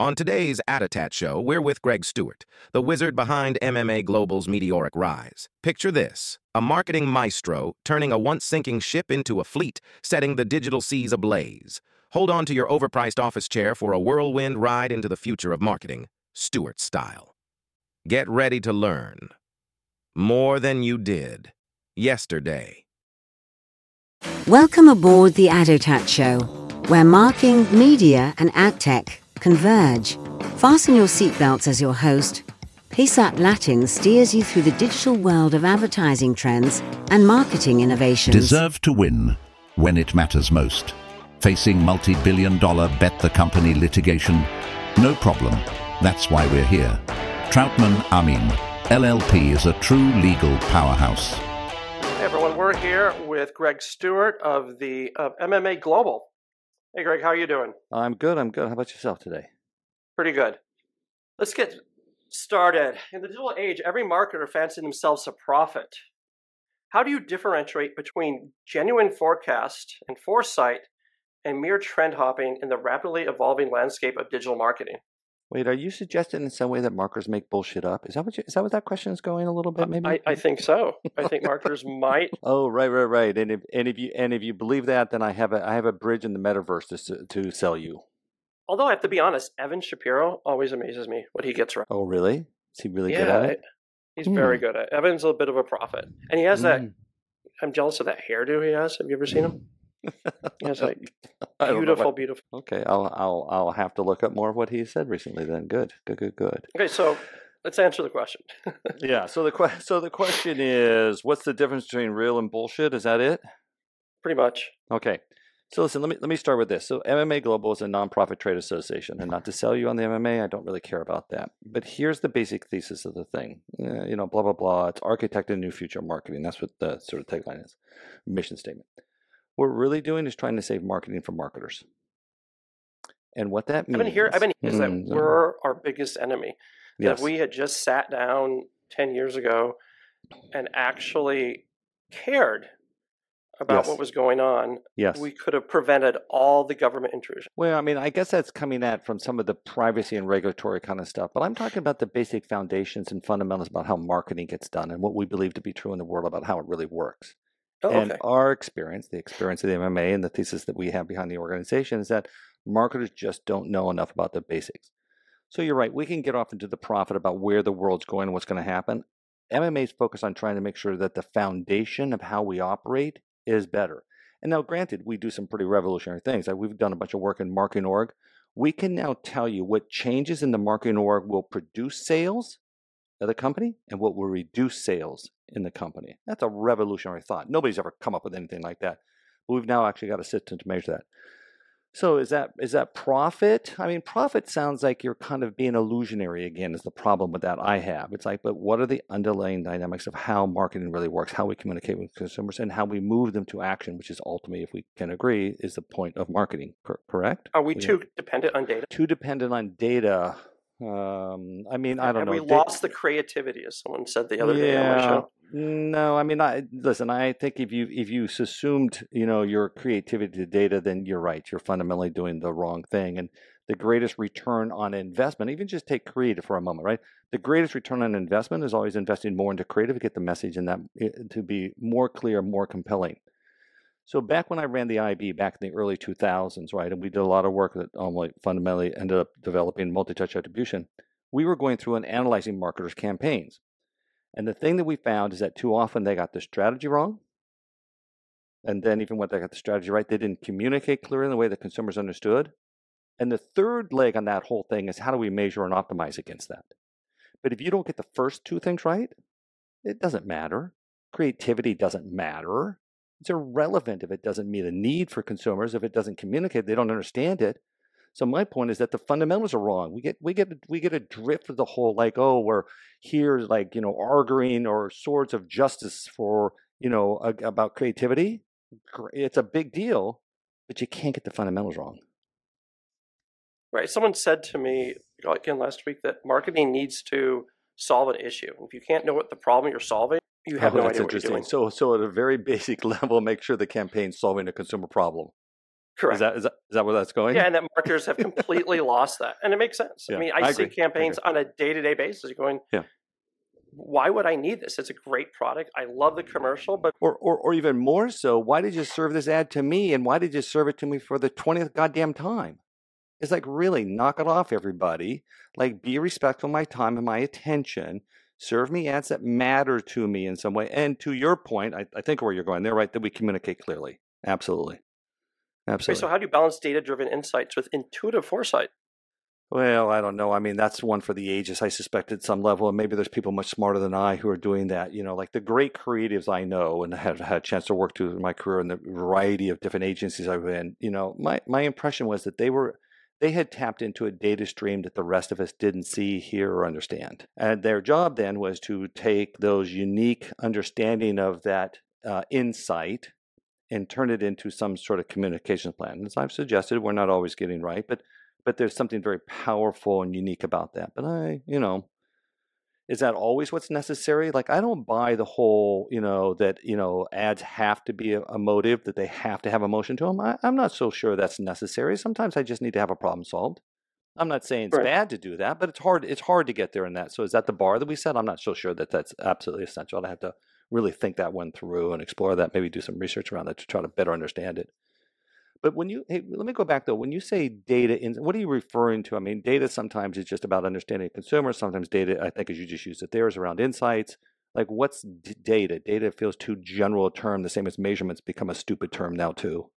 On today's Adotat show, we're with Greg Stuart, the wizard behind MMA Global's meteoric rise. Picture this a marketing maestro turning a once sinking ship into a fleet, setting the digital seas ablaze. Hold on to your overpriced office chair for a whirlwind ride into the future of marketing, Stuart style. Get ready to learn more than you did yesterday. Welcome aboard the Adotat Show, where marketing, media, and ad tech converge. Fasten your seatbelts as your host. Pesach Lattin steers you through the digital world of advertising trends and marketing innovations. Deserve to win when it matters most. Facing multi billion dollar bet the company litigation? No problem. That's why we're here. Troutman Amin, LLP is a true legal powerhouse. Hey everyone, we're here with Greg Stuart of the of MMA Global. Hey Greg, how are you doing? I'm good. I'm good. How about yourself today? Pretty good. Let's get started. In the digital age, every marketer fancies themselves a prophet. How do you differentiate between genuine forecast and foresight and mere trend hopping in the rapidly evolving landscape of digital marketing? Wait, are you suggesting in some way that marketers make bullshit up? Is that what you, is that what that question is going a little bit? Maybe I, I think so. I think marketers might. Oh, right, right, right. And if and if you and if you believe that, then I have a I have a bridge in the metaverse to to sell you. Although I have to be honest, Evan Shapiro always amazes me what he gets right. Oh, really? Is he really yeah, good at it? he's very Hmm. good at. it. Evan's a bit of a prophet, and he has that. Mm. I'm jealous of that hairdo he has. Have you ever seen him? Has like I don't know beautiful, what- beautiful. Okay, I'll I'll I'll have to look up more of what he said recently. Then good, good, good, good. Okay, so let's answer the question. Yeah. So the que- so the question is, what's the difference between real and bullshit? Is that it? Pretty much. Okay. So listen, let me let me start with this. So MMA Global is a nonprofit trade association, and not to sell you on the MMA, I don't really care about that. But here's the basic thesis of the thing. Uh, you know, blah blah blah. It's architecting a new future marketing. That's what the sort of tagline is, mission statement. What we're really doing is trying to save marketing for marketers. And what that I've means been here. I've been is that Mm, we're our biggest enemy. That yes. if we had just sat down ten years ago and actually cared about Yes. what was going on, yes. we could have prevented all the government intrusion. Well, I mean, I guess that's coming at from some of the privacy and regulatory kind of stuff, but I'm talking about the basic foundations and fundamentals about how marketing gets done and what we believe to be true in the world about how it really works. Oh, and okay. our experience, the experience of the MMA and the thesis that we have behind the organization is that marketers just don't know enough about the basics. So you're right, we can get off into the profit about where the world's going and what's going to happen. MMA's is focused on trying to make sure that the foundation of how we operate is better. And now, granted, we do some pretty revolutionary things. Like we've done a bunch of work in marketing org. We can now tell you what changes in the marketing org will produce sales of the company and what will reduce sales in the company. That's a revolutionary thought. Nobody's ever come up with anything like that. But we've now actually got a system to measure that. So is that is that prophet? I mean, prophet sounds like you're kind of being illusionary again. Is the problem with that I have? It's like, but what are the underlying dynamics of how marketing really works, how we communicate with consumers, and how we move them to action, which is ultimately, if we can agree, is the point of marketing. Correct? Are we We too dependent on data? too dependent on data? Um, I mean, I don't Have know. we Da- lost the creativity, as someone said the other day on my show? No, I mean, I listen. I think if you if you assumed you know your creativity to data, then you're right. You're fundamentally doing the wrong thing. And the greatest return on investment, even just take creative for a moment, right? The greatest return on investment is always investing more into creative to get the message and that eh, to be more clear, more compelling. So back when I ran the IAB back in the early 2000s, right, and we did a lot of work that um, fundamentally ended up developing multi-touch attribution. We were going through and analyzing marketers' campaigns. And the thing that we found is that too often they got the strategy wrong. And then, even when they got the strategy right, they didn't communicate clearly in the way that consumers understood. And the third leg on that whole thing is how do we measure and optimize against that? But if you don't get the first two things right, it doesn't matter. Creativity doesn't matter. It's irrelevant if it doesn't meet a need for consumers, if it doesn't communicate, they don't understand it. So my point is that the fundamentals are wrong. We get we get we get a drift of the whole like oh we're here like you know arguing or swords of justice for you know a, about creativity. It's a big deal, but you can't get the fundamentals wrong. Right. Someone said to me again last week that marketing needs to solve an issue. If you can't know what the problem you're solving, you have Oh, no that's idea what you're doing. So so at a very basic level, make sure the campaign's solving a consumer problem. Correct. Is that, is that is that where that's going? yeah, and that marketers have completely lost that, and it makes sense. Yeah, I mean, I, I see agree. Campaigns on a day-to-day basis going, Yeah. why would I need this? It's a great product. I love the commercial, but Or, or, or even more so, why did you serve this ad to me and why did you serve it to me for the 20th goddamn time? It's like, really, knock it off, everybody. Like, be respectful of my time and my attention. Serve me ads that matter to me in some way. And to your point, I, I think where you're going there, right, that we communicate clearly. Absolutely. okay, Absolutely. so how do you balance data-driven insights with intuitive foresight? Well, I don't know. I mean, that's one for the ages, I suspect, at some level. And maybe there's people much smarter than I who are doing that. You know, like the great creatives I know and have had a chance to work to in my career in the variety of different agencies I've been, you know, my, my impression was that they were they had tapped into a data stream that the rest of us didn't see, hear, or understand. And their job then was to take those unique understanding of that uh, insight and turn it into some sort of communications plan. As I've suggested, we're not always getting right, but but there's something very powerful and unique about that. But I, you know, is that always what's necessary? Like I don't buy the whole, you know, that you know ads have to be a, a motive, that they have to have emotion to them. I, I'm not so sure that's necessary. Sometimes I just need to have a problem solved. I'm not saying it's Right. bad to do that, but it's hard. It's hard to get there in that. So is that the bar that we set? I'm not so sure that that's absolutely essential. I have to really think that one through and explore that. Maybe do some research around that to try to better understand it. But when you, hey, let me go back though. When you say data, in, what are you referring to? I mean, data sometimes is just about understanding consumers. Sometimes data, I think, as you just used it there, is around insights. Like, what's d- data? Data feels too general a term, the same as measurements become a stupid term now too.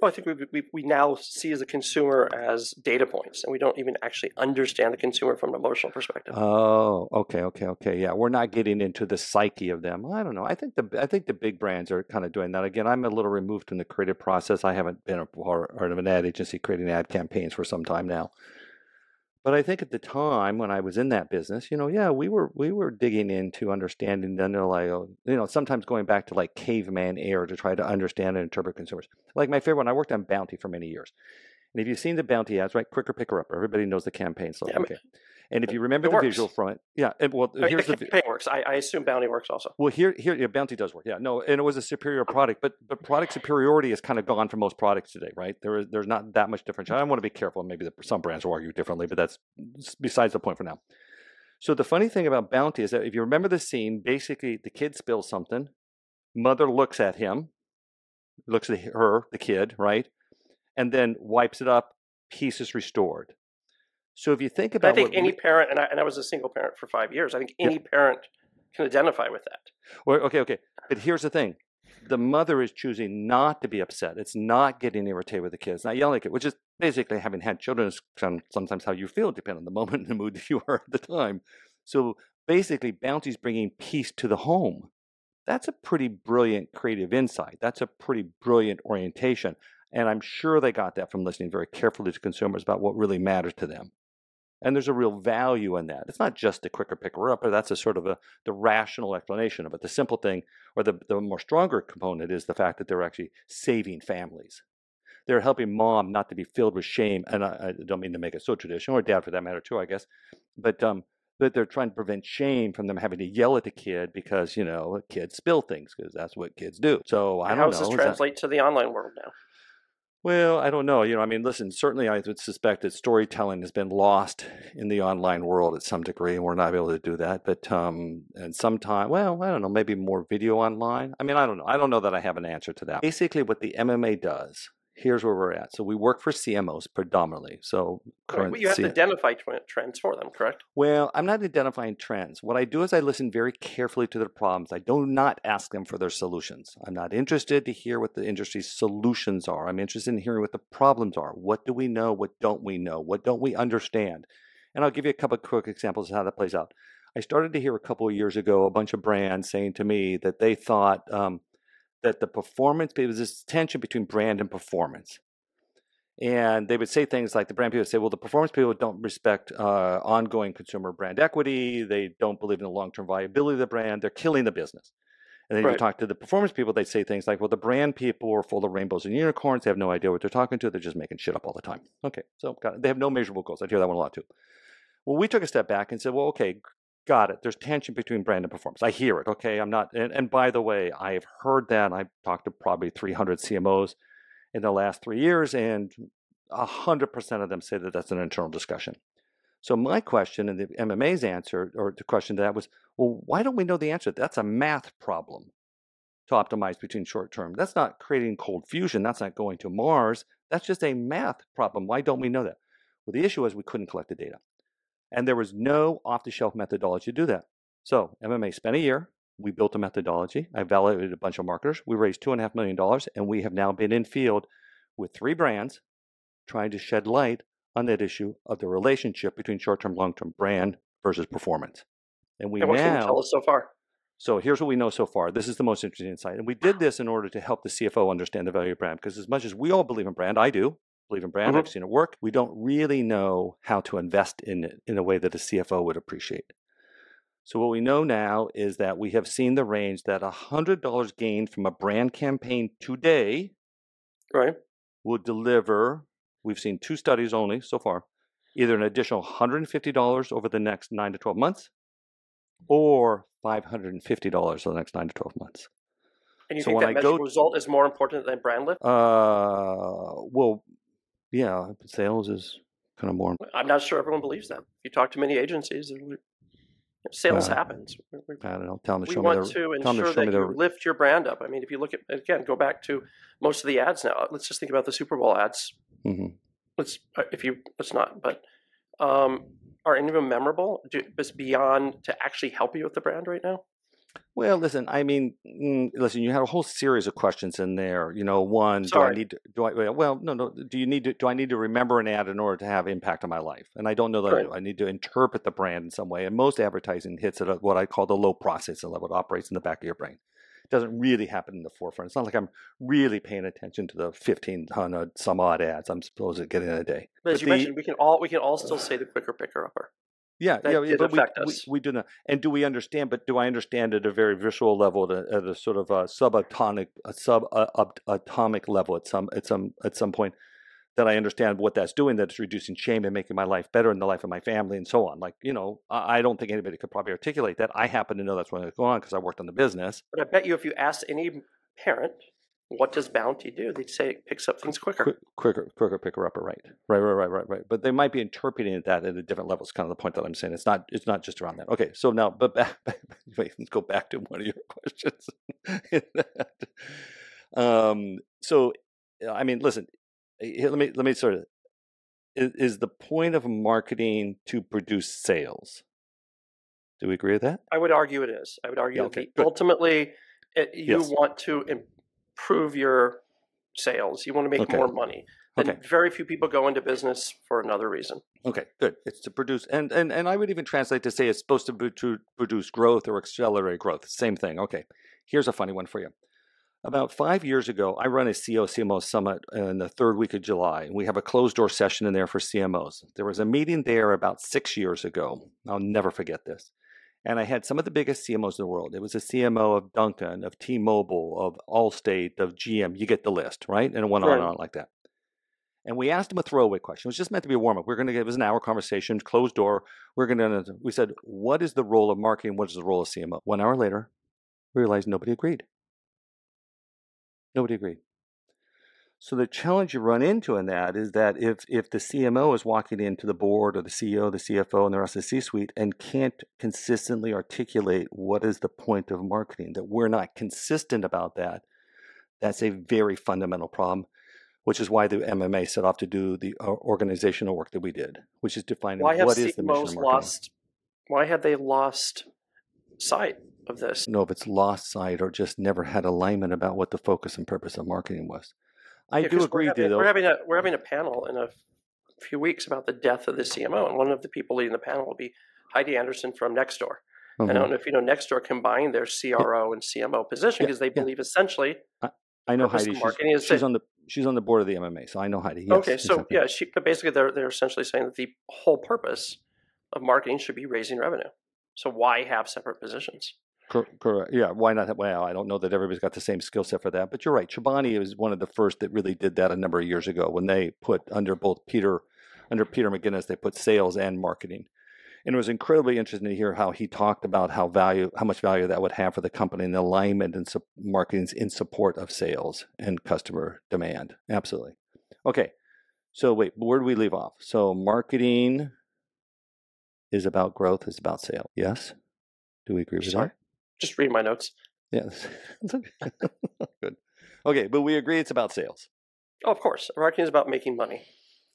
Well, I think we, we, we now see as a consumer as data points, and we don't even actually understand the consumer from an emotional perspective. Oh, okay, okay, okay. Yeah, we're not getting into the psyche of them. I don't know. I think the I think the big brands are kind of doing that. Again, I'm a little removed from the creative process. I haven't been a part of an ad agency creating ad campaigns for some time now. But I think at the time when I was in that business, you know, yeah, we were we were digging into understanding the underlying, uh, you know, sometimes going back to like caveman era to try to understand and interpret consumers. Like my favorite one, I worked on Bounty for many years. And if you've seen the Bounty ads, right, quicker picker upper, everybody knows the campaign slogan. Yeah, I mean, okay. And if you remember it the works. visual from it, yeah. And, well, I mean, here's the the vi- works. I, I assume Bounty works also. well, here, here, yeah, Bounty does work. Yeah, no, and it was a superior product, but but product superiority is kind of gone for most products today, right? There is there's not that much difference. I want to be careful. Maybe the, some brands will argue differently, but that's besides the point for now. So the funny thing about Bounty is that if you remember the scene, basically the kid spills something, mother looks at him, looks at her, the kid, right, and then wipes it up. Peace is restored. So if you think about, but I think any we- parent, and I, and I was a single parent for five years, I think Yeah. any parent can identify with that. Well, okay, okay. But here's the thing. The mother is choosing not to be upset. It's not getting irritated with the kids, not yelling at it, which is basically having had children is sometimes how you feel, depending on the moment and the mood that you are at the time. So basically, Bounty's bringing peace to the home. That's a pretty brilliant creative insight. That's a pretty brilliant orientation. And I'm sure they got that from listening very carefully to consumers about what really matters to them. And there's a real value in that. It's not just the quicker picker up, but that's a sort of a the rational explanation of it. The simple thing, or the, the more stronger component, is the fact that they're actually saving families. They're helping mom not to be filled with shame, and I, I don't mean to make it so traditional, or dad for that matter too, I guess. But um, that they're trying to prevent shame from them having to yell at the kid because you know kids spill things because that's what kids do. So I don't know. how does this is that- translate to the online world now? Well, I don't know. You know, I mean, listen, certainly I would suspect that storytelling has been lost in the online world at some degree, and we're not able to do that. But, um, and sometime, well, I don't know, maybe more video online. I mean, I don't know. I don't know that I have an answer to that. Basically, what the MMA does, here's where we're at. So we work for CMOs predominantly. So Right, current but you have to identify trends for them, correct? well, I'm not identifying trends. What I do is I listen very carefully to their problems. I do not ask them for their solutions. I'm not interested to hear what the industry's solutions are. I'm interested in hearing what the problems are. What do we know? What don't we know? What don't we understand? And I'll give you a couple of quick examples of how that plays out. I started to hear a couple of years ago a bunch of brands saying to me that they thought um, that the performance, there was this tension between brand and performance. And they would say things like the brand people would say, well, the performance people don't respect uh, ongoing consumer brand equity. They don't believe in the long term viability of the brand. They're killing the business. And then you talk to the performance people, they'd say things like, well, the brand people are full of rainbows and unicorns. They have no idea what they're talking to. They're just making shit up all the time. Okay, so got they have no measurable goals. I hear that one a lot too. Well, we took a step back and said, well, okay, got it. There's tension between brand and performance. I hear it. Okay, I'm not. And, and by the way, I've heard that. I've talked to probably 300 CMOs, in the last three years, and 100% of them say that that's an internal discussion. So my question and the MMA's answer, or the question to that was, well, why don't we know the answer? That's a math problem to optimize between short term. That's not creating cold fusion. That's not going to Mars. That's just a math problem. Why don't we know that? Well, the issue is we couldn't collect the data. And there was no off the shelf methodology to do that. So MMA spent a year. We built a methodology. I validated a bunch of marketers. We raised $2.5 million, and we have now been in field with three brands trying to shed light on that issue of the relationship between short term, long term brand versus performance. And we and what now. can you tell us so far? So here's what we know so far. This is the most interesting insight. And we did this in order to help the CFO understand the value of brand. Because as much as we all believe in brand, I do believe in brand, Mhm. I've seen it work, we don't really know how to invest in it in a way that a CFO would appreciate. So what we know now is that we have seen the range that $100 gained from a brand campaign today Right. will deliver, we've seen two studies only so far, either an additional $150 over the next 9 to 12 months or $550 over the next 9 to 12 months. And you So think that I measurable result is more important than brand lift? Uh, well, yeah, sales is kind of more. I'm not sure everyone believes that. If you talk to many agencies, sales Well, happens. We- we- I don't know. Tell them to we show want me the. to tell them ensure to that you the. lift your brand up. I mean, if you look at again, go back to most of the ads now. Let's just think about the Super Bowl ads. Mhm. Let's uh, if you let's not, but um, are any of them memorable? Do, beyond to actually help you with the brand right now? Well, listen. I mean, mm, listen. You had a whole series of questions in there. You know, one. Do I need? To, do I? Well, no, no. Do you need to? Do I need to remember an ad in order to have impact on my life? And I don't know that I do. I need to interpret the brand in some way. And most advertising hits at a, what I call the low processing level. It operates in the back of your brain. It doesn't really happen in the forefront. It's not like I'm really paying attention to the fifteen hundred some odd ads I'm supposed to get in a day. But as But you the- mentioned, we can all we can all still say the quicker picker upper. Yeah, That yeah, but we, we, us. we do not. And do we understand? But do I understand at a very visual level, at a, at a sort of a subatomic, a subatomic level at some at some at some point, that I understand what that's doing? That it's reducing shame and making my life better and the life of my family and so on. Like you know, I, I don't think anybody could probably articulate that. I happen to know that's what's going on because I worked on the business. But I bet you, if you asked any parent, what does Bounty do? They'd say it picks up things quicker. Quick, quicker, quicker, picker upper, right, right, right, right, right, right. But they might be interpreting that at a different level. It's kind of the point that I'm saying. It's not. It's not just around that. Okay. So now, but back, wait, let's go back to one of your questions. um. So, I mean, listen. Let me let me sort of. Is, is the point of marketing to produce sales? Do we agree with that? I would argue it is. I would argue Yeah, okay, ultimately it, you Yes. want to improve your sales. You want to make Okay. more money. And Okay. very few people go into business for another reason. Okay, good. It's to produce, and and and I would even translate to say it's supposed to, be, to produce growth or accelerate growth. Same thing. Okay, here's a funny one for you. About five years ago, I run a CEO CMO summit in the third week of July, we have a closed door session in there for CMOs. There was a meeting there about six years ago. I'll never forget this. And I had some of the biggest CMOs in the world. It was a CMO of Dunkin', of T-Mobile, of Allstate, of GM. You get the list, right? And it went on and on like that. And we asked him a throwaway question. It was just meant to be a warm up. We are going to give it was an hour conversation, closed door. We're going to. We said, "What is the role of marketing? What is the role of CMO?" One hour later, we realized nobody agreed. Nobody agreed. So the challenge you run into in that is that if if the CMO is walking into the board or the CEO, the CFO, and the rest of the C-suite and can't consistently articulate what is the point of marketing, that we're not consistent about that, that's a very fundamental problem which is why the MMA set off to do the uh, organizational work that we did, which is defining Why what is the mission of marketing. lost? Why have they lost sight of this? No, if it's lost sight or just never had alignment about what the focus and purpose of marketing was. I Yeah, do agree, we're having, though. we're having a we're having a panel in a few weeks about the death of the CMO, and one of the people leading the panel will be Heidi Anderson from Nextdoor. I Mhm. don't know if you know Nextdoor combined their CRO and CMO position Yeah, because they yeah. believe essentially I know Heidi. She's, marketing is she's on the she's on the board of the MMA, so I know Heidi. Yes, okay, so exactly. yeah, she but basically they're they're essentially saying that the whole purpose of marketing should be raising revenue. So why have separate positions? Cor- Correct. Yeah. Why not? Well, I don't know that everybody's got the same skill set for that, but you're right. Chobani was one of the first that really did that a number of years ago when they put under both Peter, under Peter McGuinness, they put sales and marketing, And it was incredibly interesting to hear how he talked about how value, how much value that would have for the company and the alignment and su- marketing in support of sales and customer demand. Absolutely. Okay. So wait, where do we leave off? So marketing is about growth, is about sale. Yes. Do we agree with Sorry. that? Just read my notes. Yes. Good. Okay, but we agree it's about sales. Oh, of course. Marketing is about making money.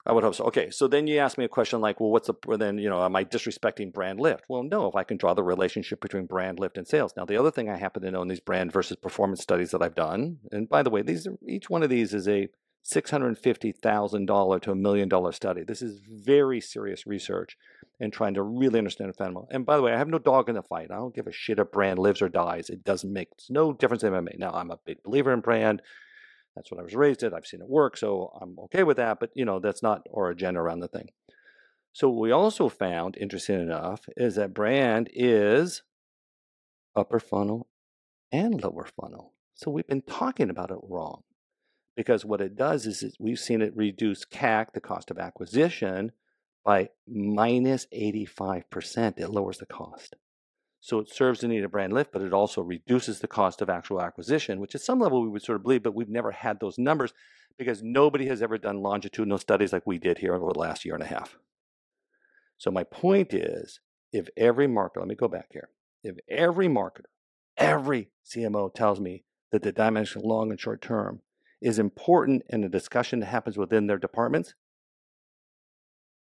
I would hope so. Okay, so then you ask me a question like, well, what's the then you know, am I disrespecting brand lift? Well, no. If I can draw the relationship between brand lift and sales. Now, the other thing I happen to know in these brand versus performance studies that I've done, and by the way, these are, each one of these is a six hundred fifty thousand dollar to a million dollar study. This is very serious research and trying to really understand the fundamental. And by the way, I have no dog in the fight. I don't give a shit if brand lives or dies. It doesn't make no difference in MMA. Now, I'm a big believer in brand. That's what I was raised at. I've seen it work, so I'm okay with that. But you know, that's not our agenda around the thing. So what we also found, interesting enough, is that brand is upper funnel and lower funnel. So we've been talking about it wrong. Because what it does is it, we've seen it reduce CAC, the cost of acquisition, by minus 85%. It lowers the cost. So it serves the need of brand lift, but it also reduces the cost of actual acquisition, which at some level we would sort of believe, but we've never had those numbers because nobody has ever done longitudinal studies like we did here over the last year and a half. So my point is, if every marketer, let me go back here, if every marketer, every CMO tells me that the dimension long and short term is important in a discussion that happens within their departments,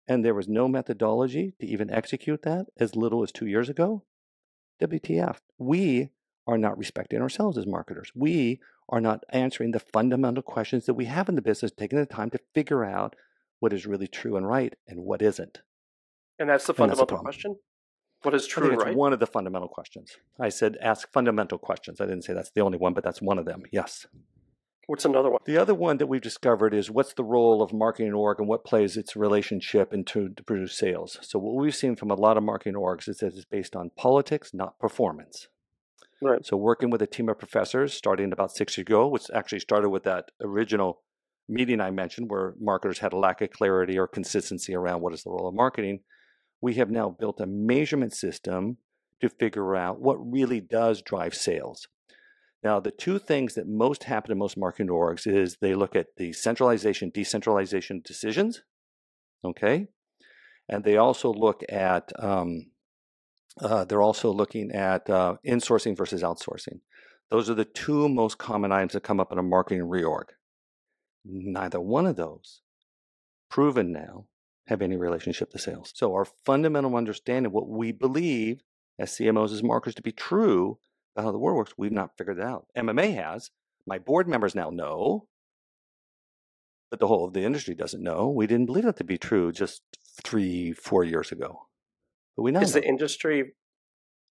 and there was no methodology to even execute that as little as two years ago, WTF. We are not respecting ourselves as marketers. We are not answering the fundamental questions that we have in the business, taking the time to figure out what is really true and right and what isn't. And that's the And that's fundamental question. What is I true think and it's right? one of the fundamental questions. I said ask fundamental questions. I didn't say that's the only one, but that's one of them. Yes. What's another one? The other one that we've discovered is what's the role of marketing org and what plays its relationship into to produce sales. So what we've seen from a lot of marketing orgs is that it's based on politics, not performance. Right. So working with a team of professors starting about six years ago, which actually started with that original meeting I mentioned where marketers had a lack of clarity or consistency around what is the role of marketing, we have now built a measurement system to figure out what really does drive sales. Now, the two things that most happen in most marketing orgs is they look at the centralization, decentralization decisions, okay, and they also look at um, uh, they're also looking at uh, insourcing versus outsourcing. Those are the two most common items that come up in a marketing reorg. Neither one of those, proven now, have any relationship to sales. So our fundamental understanding, what we believe as CMOs as marketers to be true about how the world works, we've not figured it out. MMA has. My board members now know, but the whole of the industry doesn't know. We didn't believe that to be true just three, four years ago. But we now Is know. the industry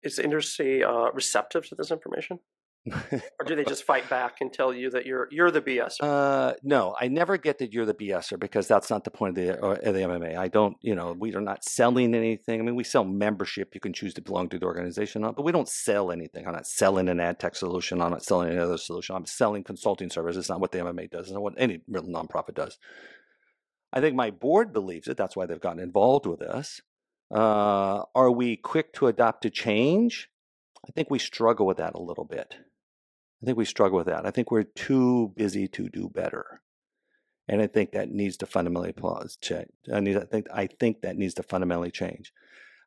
is the industry uh, receptive to this information, or do they just fight back and tell you that you're you're the BS? Uh, no, I never get that you're the BSer because that's not the point of the, uh, of the MMA. I don't, you know, we are not selling anything. I mean, we sell membership. You can choose to belong to the organization, but we don't sell anything. I'm not selling an ad tech solution. I'm not selling any other solution. I'm selling consulting services. It's not what the MMA does. It's not what any real nonprofit does. I think my board believes it. That's why they've gotten involved with us. Uh, are we quick to adopt to change? I think we struggle with that a little bit. I think we struggle with that. I think we're too busy to do better, and I think that needs to fundamentally pause. Change. I need. I think. I think that needs to fundamentally change.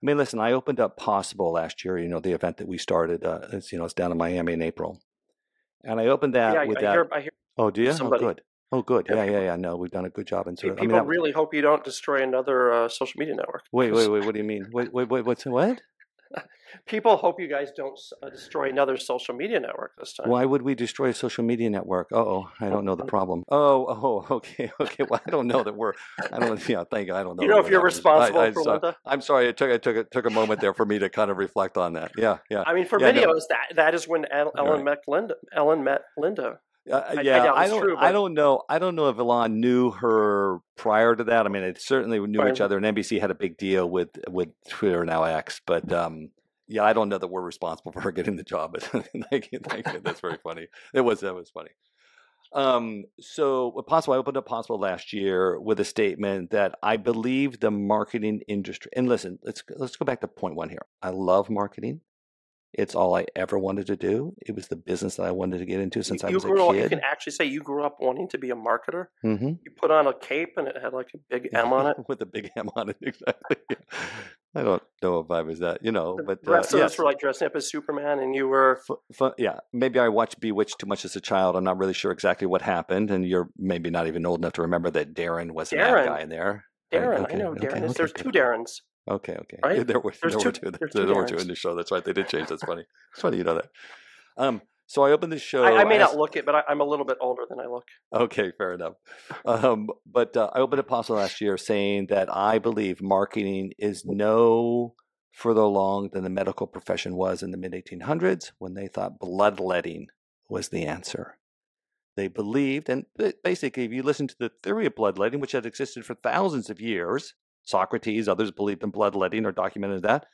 I mean, listen. I opened up Possible last year. You know, the event that we started. Uh, it's you know, it's down in Miami in April, and I opened that yeah, with I that. hear, I hear oh, do you? Oh, good. Oh, good. Yeah, Yeah, yeah. No, we've done a good job. And so, I mean, people really hope you don't destroy another uh, social media network. wait, wait, wait. What do you mean? Wait, wait, wait. What's what? People hope you guys don't uh, destroy another social media network this time. Why would we destroy a social media network? Oh, I don't know the problem. Oh, oh, okay, okay. Well, I don't know that we're. I don't. Yeah, thank you. I don't know. you know if you're happens. responsible I, I, for so- Linda? I'm sorry. It took. It took. It took a moment there for me to kind of reflect on that. Yeah, yeah. I mean, for Yeah, many no. of us, that that is when Elon right. met Linda. Elon met Linda. Uh, yeah, doubt I, it's don't. true, I don't know. I don't know if Elon knew her prior to that. I mean, they certainly knew Right. each other, and NBC had a big deal with with Twitter now X. But um, yeah, I don't know that we're responsible for her getting the job. But thank you, thank you. That's very funny. It was. That was funny. Um, so possible, I opened up possible last year with a statement that I believe the marketing industry. And listen, let's let's go back to point one here. I love marketing. It's all I ever wanted to do. It was the business that I wanted to get into since you, I was a grew up, kid. you can actually say you grew up wanting to be a marketer. mm-hmm. You put on a cape and it had like a big M on it. with a big M on it. Exactly. I don't know if I was that, you know, but the uh, rest of yes. us were like dressing up as Superman, and you were Fu- fu- yeah, maybe I watched Bewitched too much as a child. I'm not really sure exactly what happened, and you're maybe not even old enough to remember that Darrin was Darrin. bad guy in there. Right, Darrin. okay, I know Darrin. is okay, There's two Darrins. Okay, okay. Right? There were There's there two- were two. There, two were two in the show. That's right. They did change. That's funny. It's funny you know that. Um, so I opened the show. I, I may as- not look it, but I, I'm a little bit older than I look. Okay, fair enough. Um, but uh, I opened Possible last year saying that I believe marketing is no further along than the medical profession was in the mid 1800s when they thought bloodletting was the answer. They believed, and basically, if you listen to the theory of bloodletting, which had existed for thousands of years, Socrates, others believed in bloodletting or documented that,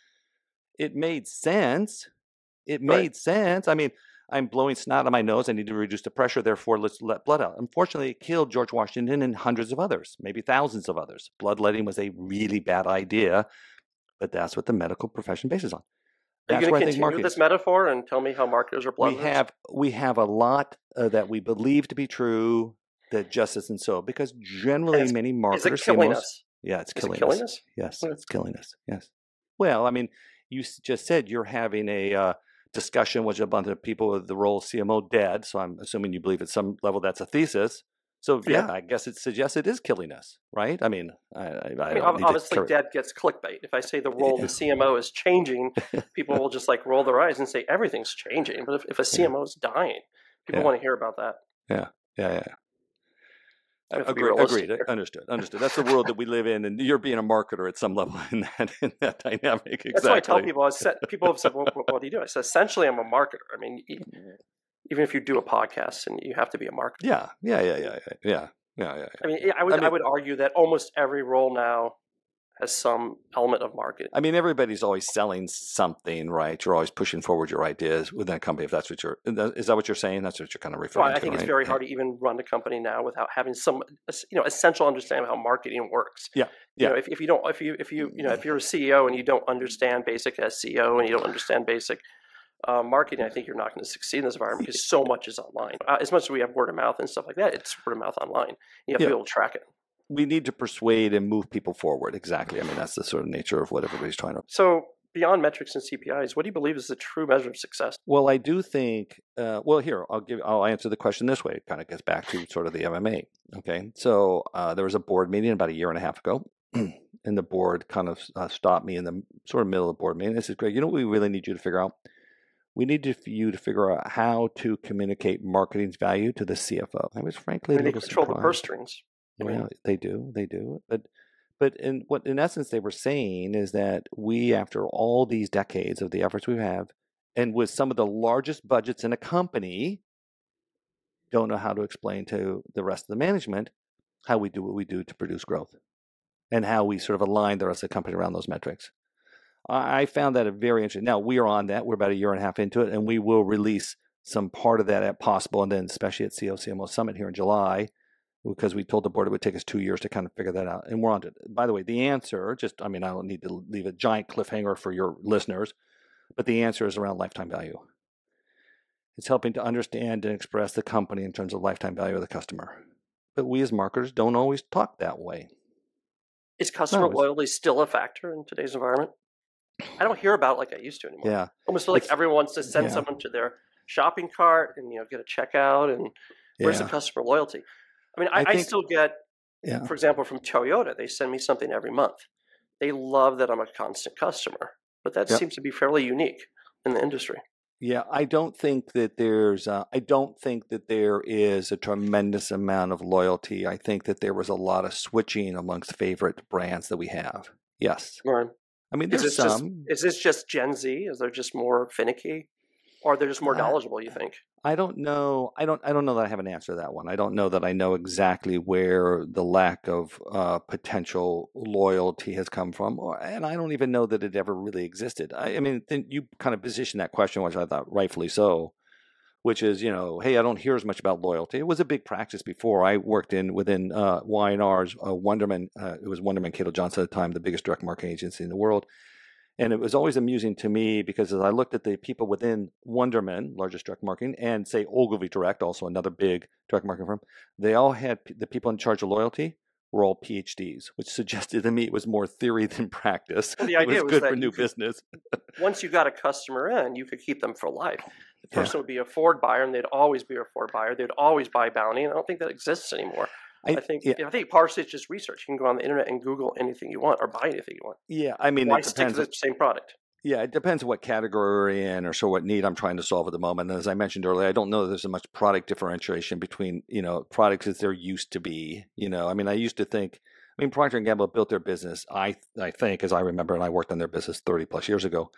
it made sense. It Right. made sense. I mean, I'm blowing snot on my nose. I need to reduce the pressure. Therefore, let's let blood out. Unfortunately, it killed George Washington and hundreds of others, maybe thousands of others. Bloodletting was a really bad idea, but that's what the medical profession bases on. Are you That's going to I think continue this metaphor and tell me how marketers are bloodletting? We have we have a lot uh, that we believe to be true that just isn't so because generally many Is marketers it killing us? Yeah, it's killing, it killing us. us? Yes, Okay. it's killing us. Yes. Well, I mean, you just said you're having a uh, discussion with a bunch of people with the role of CMO dead. So I'm assuming you believe at some level that's a thesis. So yeah, Yeah. I guess it suggests it is killing us, right? I mean, I, I, I I mean, don't ob- need to obviously, dead gets clickbait. If I say the role of the CMO is changing, people will just like roll their eyes and say everything's changing. But if, if a CMO is dying, people Yeah. want to hear about that. Yeah, yeah, yeah. We have to be Agree, realistic agreed. Understood. Understood. That's the world that we live in, and you're being a marketer at some level in that in that dynamic. Exactly. That's why I tell people. I said, people have said, well, what, "What do you do?" I said, "Essentially, I'm a marketer. I mean, even if you do a podcast, and you have to be a marketer. Yeah, yeah, yeah, yeah, yeah, yeah, yeah, yeah. I mean, I would I I, would argue that almost every role now has some element of marketing. I mean, everybody's always selling something, right? You're always pushing forward your ideas within a company. If that's what you're, is that what you're saying? That's what you're kind of referring Well, to. I think it's right? very Yeah. hard to even run a company now without having some, you know, essential understanding of how marketing works. Yeah, You yeah. know, if, if you don't, if you, if you, you know, if you're a CEO and you don't understand basic SEO and you don't understand basic uh, marketing, I think you're not going to succeed in this environment because so much is online. Uh, as much as we have word of mouth and stuff like that, it's word of mouth online. You have Yeah. to be able to track it. We need to persuade and move people forward. Exactly. I mean, that's the sort of nature of what everybody's trying to. So beyond metrics and CPIs, what do you believe is the true measure of success? Well, I do think. Uh, well, here I'll give. I'll answer the question this way. It kind of gets back to sort of the MMA. Okay, so uh, there was a board meeting about a year and a half ago, and the board kind of uh, stopped me in the sort of middle of the board meeting. They said, "Greg, you know what we really need you to figure out? We need to, you to figure out how to communicate marketing's value to the CFO." I was frankly a they little control the purse strings. Well, they do, they do, but but in what in essence they were saying is that we, after all these decades of the efforts we have, and with some of the largest budgets in a company, don't know how to explain to the rest of the management how we do what we do to produce growth, and how we sort of align the rest of the company around those metrics. I I found that a very interesting. Now we are on that. We're about a year and a half into it, and we will release some part of that at possible, and then especially at CEO CMO Summit here in July because we told the board it would take us two years to kind of figure that out. And we're on to it. By the way, the answer, just, I mean, I don't need to leave a giant cliffhanger for your listeners, but the answer is around lifetime value. It's helping to understand and express the company in terms of lifetime value of the customer. But we as marketers don't always talk that way. Is customer it's- loyalty still a factor in today's environment? I don't hear about it like I used to anymore. Yeah. I almost feel like It's- everyone wants to send yeah. someone to their shopping cart and you know get a checkout and where's Yeah. the customer loyalty? I mean, I, I I, still get, Yeah. for example, from Toyota, they send me something every month. They love that I'm a constant customer, but that Yep. seems to be fairly unique in the industry. Yeah, I don't think that there's. Uh, I don't think that there is a tremendous amount of loyalty. I think that there was a lot of switching amongst favorite brands that we have. Yes, Or I mean is there's this just some. is this just Gen Z? Is there just more finicky, or are they're just more Uh, knowledgeable? You think? I don't know. I don't. I don't know that I have an answer to that one. I don't know that I know exactly where the lack of uh, potential loyalty has come from, or, and I don't even know that it ever really existed. I, I mean, you kind of position that question, which I thought rightfully so, which is you know, hey, I don't hear as much about loyalty. It was a big practice before. I worked in within uh, Y&R's uh, Wunderman. Uh, it was Wunderman Cato Johnson at the time, the biggest direct marketing agency in the world. And it was always amusing to me because as I looked at the people within Wunderman, largest direct marketing, and say Ogilvy Direct, also another big direct marketing firm, they all had the people in charge of loyalty were all PhDs, which suggested to me it was more theory than practice. Well, the it idea was was good for new could- business. Once you got a customer in, you could keep them for life. The Yeah. person would be a Ford buyer, and they'd always be a Ford buyer. They'd always buy Bounty, and I don't think that exists anymore. I, think yeah, I think partially it's just research. You can go on the internet and Google anything you want or buy anything you want. yeah. I mean, Why it stick to the same product? Yeah, it depends what category we're in or so what need I'm trying to solve at the moment. And as I mentioned earlier, I don't know that there's as much product differentiation between, you know, products as there used to be. You know, I mean, I used to think, I mean, Procter and Gamble built their business, I I think, as I remember, and I worked on their business 30 plus years ago.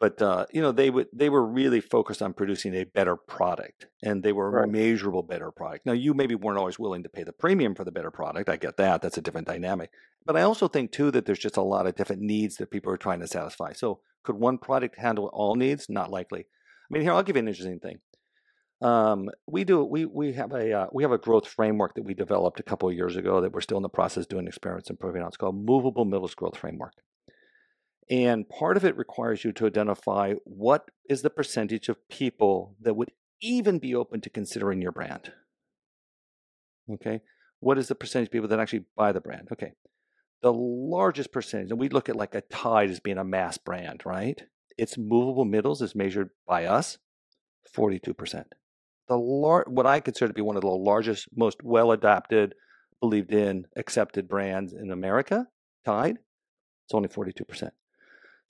But uh, you know, they would they were really focused on producing a better product, and they were a measurable better product. Now, you maybe weren't always willing to pay the premium for the better product. I get that; that's a different dynamic. But I also think too that there's just a lot of different needs that people are trying to satisfy. So, could one product handle all needs? Not likely. I mean, here I'll give you an interesting thing. Um, we do we we have a uh, we have a growth framework that we developed a couple of years ago that we're still in the process of doing experiments and proving out. It's called Movable Middles Growth Framework. And part of it requires you to identify what is the percentage of people that would even be open to considering your brand. Okay. What is the percentage of people that actually buy the brand? Okay. The largest percentage, and we look at like a Tide as being a mass brand, right? Its movable middles is measured by us, 42%. The lar- what I consider to be one of the largest, most well adapted, believed in, accepted brands in America, Tide, it's only 42%.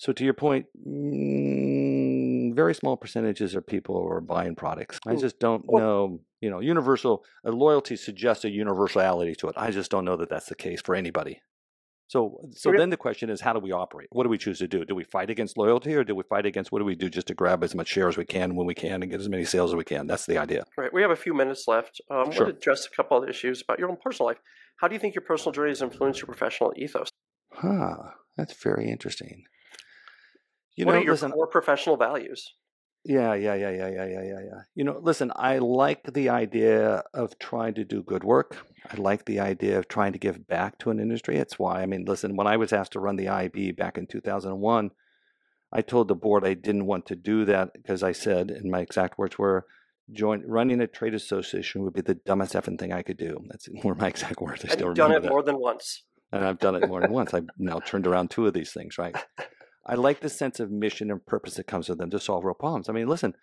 So to your point, mm, very small percentages of people are buying products. I Hmm. just don't Well- know. You know, universal uh, loyalty suggests a universality to it. I just don't know that that's the case for anybody. So, so then the question is, how do we operate? What do we choose to do? Do we fight against loyalty, or do we fight against what do we do just to grab as much share as we can when we can and get as many sales as we can? That's the idea. Right. We have a few minutes left. Um, I want Sure. to address a couple of issues about your own personal life. How do you think your personal journey has influenced your professional ethos? Huh. That's very interesting. You what know, are your listen, core professional values? Yeah, yeah, yeah, yeah, yeah, yeah, yeah, yeah. You know, listen, I like the idea of trying to do good work. I like the idea of trying to give back to an industry. It's why, I mean, listen, when I was asked to run the IAB back in 2001, I told the board I didn't want to do that because I said, and my exact words were, join running a trade association would be the dumbest effing thing I could do. That's were my exact words. I still you've done it that more than once. and I've done it more than once. I've now turned around two of these things, right? I like the sense of mission and purpose that comes with them to solve real problems. I mean, listen,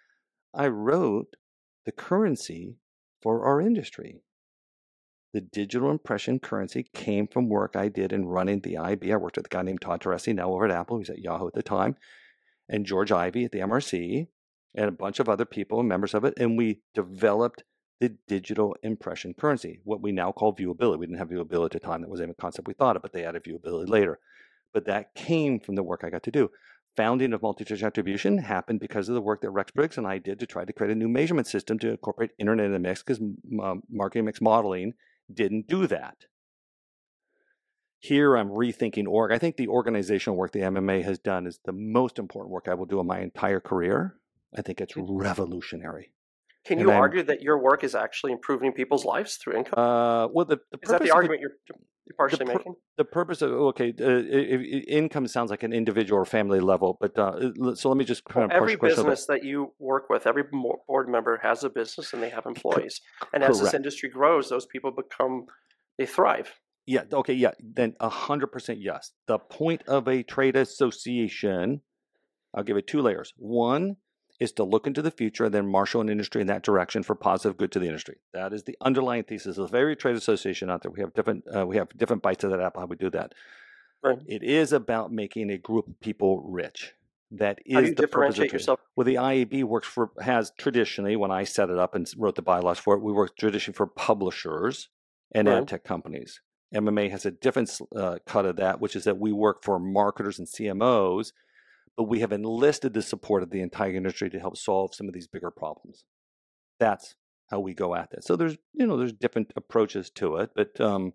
I wrote the currency for our industry. The digital impression currency came from work I did in running the IAB. I worked with a guy named Todd Teresi, now over at Apple. He was at Yahoo at the time, and George Ivie at the MRC, and a bunch of other people members of it. And we developed the digital impression currency, what we now call viewability. We didn't have viewability at the time. That wasn't a concept we thought of, but they added viewability later. But that came from the work I got to do. Founding of multi-touch attribution happened because of the work that Rex Briggs and I did to try to create a new measurement system to incorporate internet in the mix because um, marketing mix modeling didn't do that. Here I'm rethinking org. I think the organizational work the MMA has done is the most important work I will do in my entire career. I think it's revolutionary. Can you argue that your work is actually improving people's lives through income? Uh, well, the, the is that the argument you're, you're partially per- making? the purpose of okay, uh, i- i- income sounds like an individual or family level, but uh, so let me just kind of Every business that you work with, every board member has a business and they have employees. And as this industry grows, those people become, they thrive. Yeah. Okay. Yeah. Then a hundred percent yes. The point of a trade association, I'll give it two layers. One is to look into the future and then marshal an industry in that direction for positive good to the industry. That is the underlying thesis of every trade association out there. We have different uh, we have different bites of that apple how we do that. Right. It is about making a group of people rich. That is How do you the purpose differentiate yourself? Well, the IAB works for has traditionally, when I set it up and wrote the bylaws for it, we worked traditionally for publishers and Right. ad tech companies. MMA has a different uh, cut of that, which is that we work for marketers and CMOs, but we have enlisted the support of the entire industry to help solve some of these bigger problems. That's how we go at this. So there's you know there's different approaches to it, but um,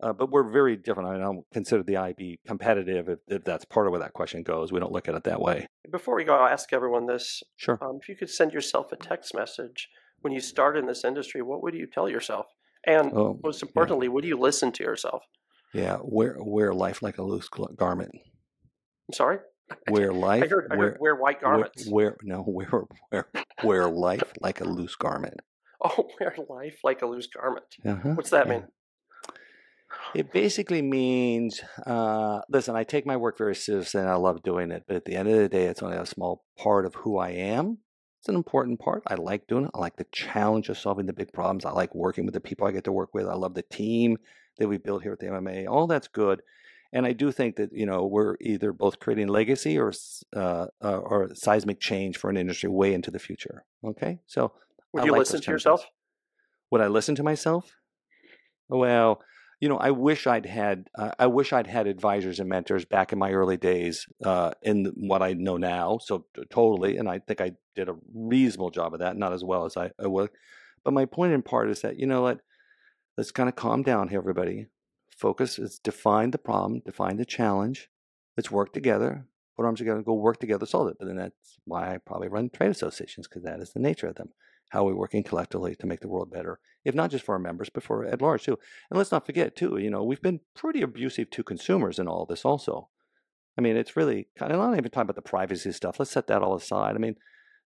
uh, but we're very different. I don't consider the IAB competitive if, if, that's part of where that question goes. We don't look at it that way. Before we go, I'll ask everyone this. Sure. Um, if you could send yourself a text message when you started in this industry, what would you tell yourself? And oh, most importantly, yeah. would you listen to yourself? Yeah, wear wear life like a loose garment. I'm sorry. Wear life. I heard, I heard wear, white garments. Wear, wear no wear wear wear life like a loose garment. Oh, wear life like a loose garment. Uh-huh. What's that yeah. mean? It basically means, uh, listen, I take my work very seriously and I love doing it, but at the end of the day, it's only a small part of who I am. It's an important part. I like doing it. I like the challenge of solving the big problems. I like working with the people I get to work with. I love the team that we built here at the MMA. All that's good. And I do think that you know we're either both creating legacy or uh, uh, or seismic change for an industry way into the future. Okay, so would I you like listen to yourself? Would I listen to myself? Well, you know, I wish I'd had uh, I wish I'd had advisors and mentors back in my early days uh, in what I know now. So totally, and I think I did a reasonable job of that, not as well as I, I would. But my point in part is that you know what, let's kind of calm down here, everybody. Focus. Let's define the problem, define the challenge. Let's work together, put arms together, go work together, solve it. But then that's why I probably run trade associations because that is the nature of them how are we're working collectively to make the world better, if not just for our members, but for at large too. And let's not forget too, you know, we've been pretty abusive to consumers in all this also. I mean, it's really kind of not even talking about the privacy stuff. Let's set that all aside. I mean,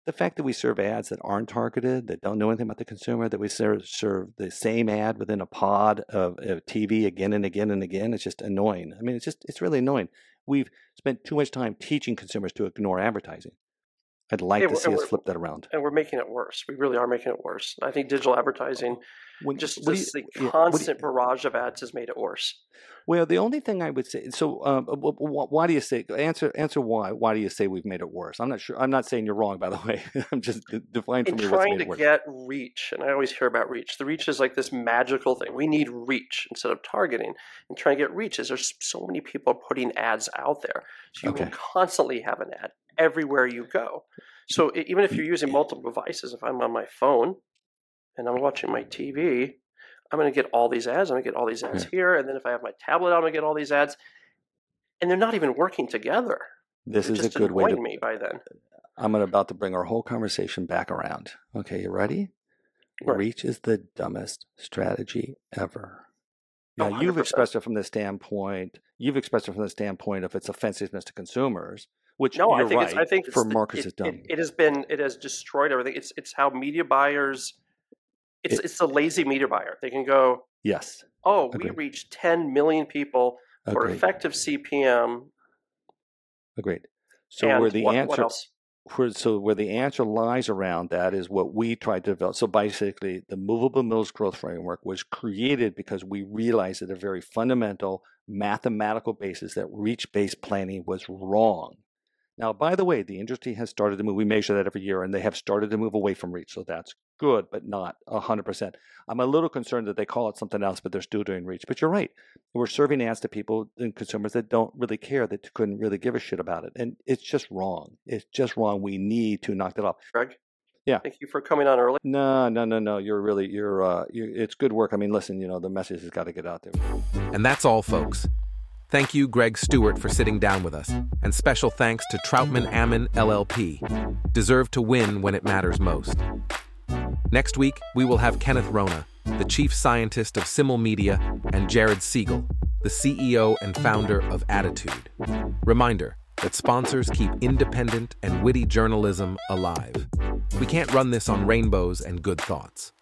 the fact that we serve ads that aren't targeted, that don't know anything about the consumer, that we serve, serve the same ad within a pod of, of TV again and again and again, it's just annoying. I mean, it's just, it's really annoying. We've spent too much time teaching consumers to ignore advertising. I'd like to see us flip that around. And we're making it worse. We really are making it worse. I think digital advertising, when, just, you, the yeah, constant you, barrage of ads has made it worse. Well, the only thing I would say, so uh, why do you say answer answer why? Why do you say we've made it worse? I'm not sure. I'm not saying you're wrong, by the way. I'm just define for me trying to get reach, and I always hear about reach. The reach is like this magical thing. We need reach instead of targeting. And trying to get reach is there's so many people putting ads out there, so you okay. will constantly have an ad everywhere you go. So even if you're using multiple devices, if I'm on my phone and I'm watching my TV, I'm going to get all these ads. I'm going to get all these ads yeah. here, and then if I have my tablet, I'm going to get all these ads, and they're not even working together. This they're is a good way to me by then. I'm about to bring our whole conversation back around. Okay, you ready? Right. Reach is the dumbest strategy ever. Now, oh, you've expressed it from the standpoint. You've expressed it from the standpoint of its offensiveness to consumers. Which no, I think right, it's, I think for the, markets it, dumb. It, it, has been it has destroyed everything. It's it's how media buyers. It's it, it's a lazy media buyer. They can go. Yes. Oh, Agreed. we reached 10 million people for Agreed. effective CPM. Agreed. So and where the what, answer, what where, so where the answer lies around that is what we tried to develop. So basically, the Movable Middle growth framework was created because we realized at a very fundamental mathematical basis that reach-based planning was wrong. Now, by the way, the industry has started to move. We measure that every year, and they have started to move away from reach. So that's good, but not 100%. I'm a little concerned that they call it something else, but they're still doing reach. But you're right. We're serving ads to people and consumers that don't really care, that couldn't really give a shit about it. And it's just wrong. It's just wrong. We need to knock that off. Greg? Yeah. Thank you for coming on early. No, no, no, no. You're really, you're, uh, you're, it's good work. I mean, listen, you know, the message has got to get out there. And that's all, folks. Thank you, Greg Stuart, for sitting down with us. And special thanks to Troutman Amin LLP. Deserve to win when it matters most. Next week, we will have Kenneth Rona, the chief scientist of Simulmedia, and Jared Siegel, the CEO and founder of Attitude. Reminder that sponsors keep independent and witty journalism alive. We can't run this on rainbows and good thoughts.